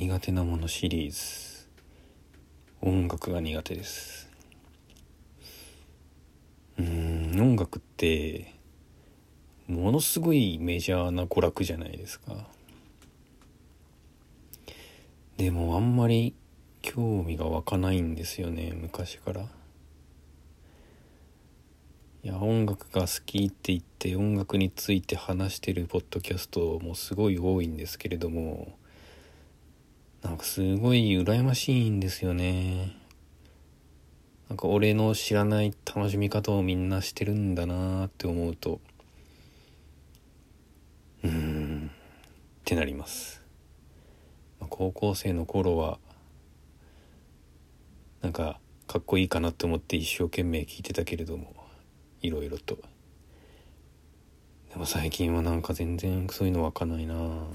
苦手なものシリーズ。音楽が苦手です。うん音楽ってものすごいメジャーな娯楽じゃないですか。でもあんまり興味が湧かないんですよね昔から。いや音楽が好きって言って音楽について話してるポッドキャストもすごい多いんですけれどもなんかすごい羨ましいんですよね。なんか俺の知らない楽しみ方をみんなしてるんだなって思うとうーんってなります。高校生の頃はなんかかっこいいかなって思って一生懸命聞いてたけれどもいろいろと。でも最近はなんか全然そういうの湧かないなぁ。